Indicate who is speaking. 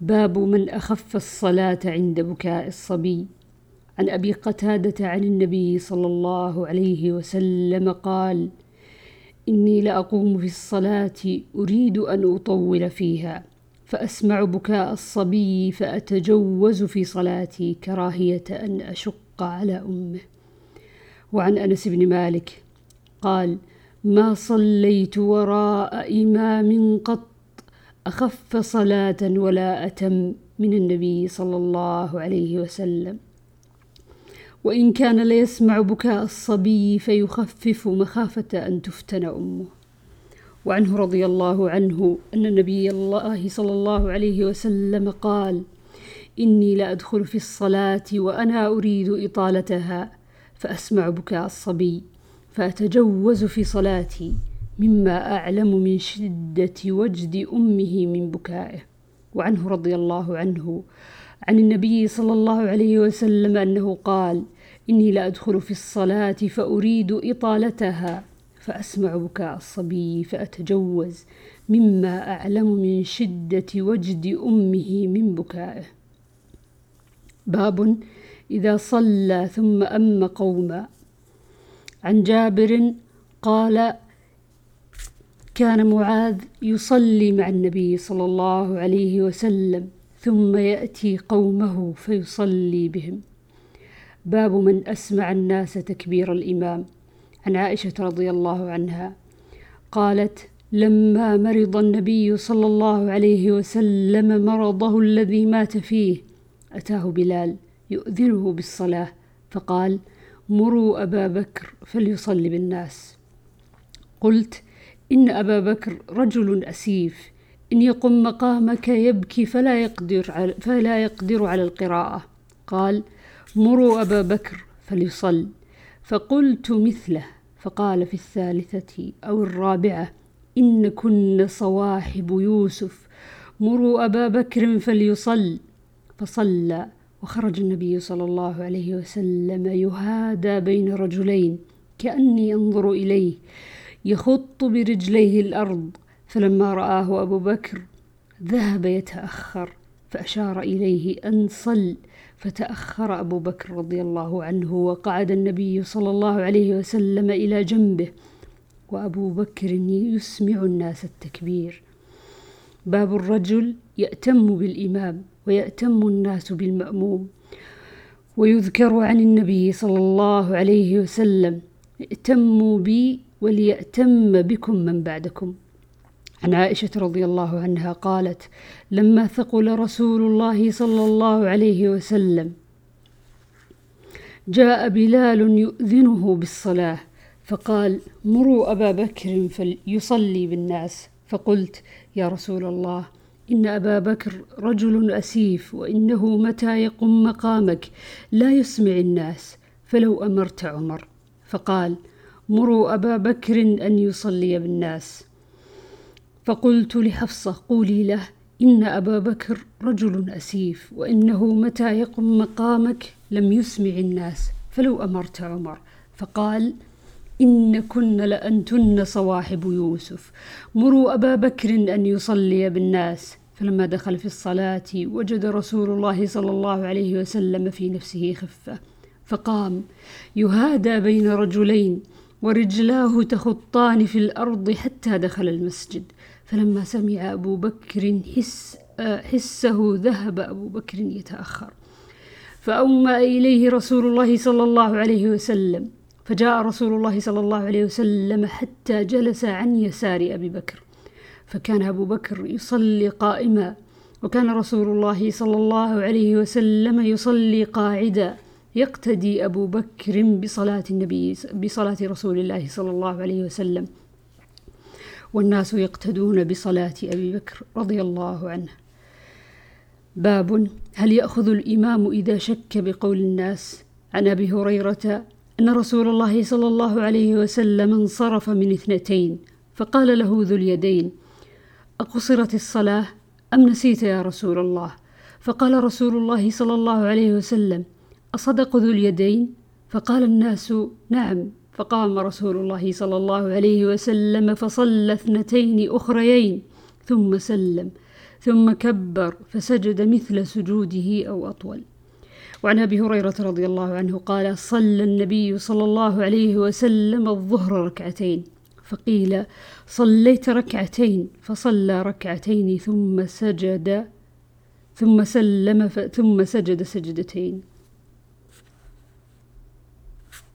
Speaker 1: باب من أخف الصلاة عند بكاء الصبي. عن أبي قتادة عن النبي صلى الله عليه وسلم قال إني لأقوم في الصلاة أريد أن أطول فيها فأسمع بكاء الصبي فأتجوز في صلاتي كراهية أن أشق على أمه. وعن أنس بن مالك قال ما صليت وراء إمام قط أخف صلاة ولا أتم من النبي صلى الله عليه وسلم. وإن كان ليسمع بكاء الصبي فيخفف مخافة أن تفتن أمه. وعنه رضي الله عنه أن نبي الله صلى الله عليه وسلم قال إني لأدخل في الصلاة وأنا أريد إطالتها فأسمع بكاء الصبي فأتجوز في صلاتي. مما أعلم من شدة وجد أمه من بكائه وعنه رضي الله عنه عن النبي صلى الله عليه وسلم أنه قال إني لأدخل في الصلاة فأريد إطالتها فأسمع بكاء الصبي فأتجوز مما أعلم من شدة وجد أمه من بكائه. باب إذا صلى ثم أم قوما. عن جابر قال كان معاذ يصلي مع النبي صلى الله عليه وسلم ثم يأتي قومه فيصلي بهم. باب من أسمع الناس تكبير الإمام. عن عائشة رضي الله عنها قالت لما مرض النبي صلى الله عليه وسلم مرضه الذي مات فيه أتاه بلال يؤذنه بالصلاة فقال مروا أبا بكر فليصلي بالناس قلت إن أبا بكر رجل أسيف. إن يقم مقامك يبكي فلا يقدر على, فلا يقدر على القراءة. قال مروا أبا بكر فليصل. فقلت مثله. فقال في الثالثة أو الرابعة إن كن صواحب يوسف. مروا أبا بكر فليصل. فصلى. وخرج النبي صلى الله عليه وسلم يهادى بين رجلين كأني أنظر إليه. يخط برجليه الأرض فلما رآه أبو بكر ذهب يتأخر فأشار إليه أن صل فتأخر أبو بكر رضي الله عنه وقعد النبي صلى الله عليه وسلم إلى جنبه وأبو بكر يسمع الناس التكبير. باب الرجل يأتم بالإمام ويأتم الناس بالمأموم ويذكر عن النبي صلى الله عليه وسلم ائتموا بي وليأتم بكم من بعدكم. عن عائشة رضي الله عنها قالت لما ثقل رسول الله صلى الله عليه وسلم جاء بلال يؤذنه بالصلاة فقال مروا أبا بكر فليصلي بالناس. فقلت يا رسول الله إن أبا بكر رجل أسيف وإنه متى يقم مقامك؟ لا يسمع الناس فلو أمرت عمر. فقال مروا أبا بكر أن يصلي بالناس. فقلت لحفصة قولي له إن أبا بكر رجل أسيف وإنه متى يقم مقامك لم يسمع الناس فلو أمرت عمر. فقال إن كن لأنتن صواحب يوسف. مروا أبا بكر أن يصلي بالناس. فلما دخل في الصلاة وجد رسول الله صلى الله عليه وسلم في نفسه خفة. فقام يهادى بين رجلين. ورجلاه تخطان في الأرض حتى دخل المسجد. فلما سمع أبو بكر حس حسه ذهب أبو بكر يتأخر. فأومأ إليه رسول الله صلى الله عليه وسلم. فجاء رسول الله صلى الله عليه وسلم حتى جلس عن يسار أبي بكر. فكان أبو بكر يصلي قائما. وكان رسول الله صلى الله عليه وسلم يصلي قاعدا. يقتدي أبو بكر بصلاة النبي بصلاة رسول الله صلى الله عليه وسلم. والناس يقتدون بصلاة أبي بكر رضي الله عنه. باب هل يأخذ الإمام إذا شك بقول الناس؟ عن أبي هريرة أن رسول الله صلى الله عليه وسلم انصرف من اثنتين فقال له ذو اليدين أقصرت الصلاة أم نسيت يا رسول الله؟ فقال رسول الله صلى الله عليه وسلم أصدق ذو اليدين؟ فقال الناس نعم. فقام رسول الله صلى الله عليه وسلم فصلى اثنتين أخريين ثم سلم ثم كبر فسجد مثل سجوده أو أطول. وعن أبي هريرة رضي الله عنه قال صلى النبي صلى الله عليه وسلم الظهر ركعتين. فقيل صليت ركعتين. فصلى ركعتين ثم سجد ثم سلم ثم سجد سجدتين.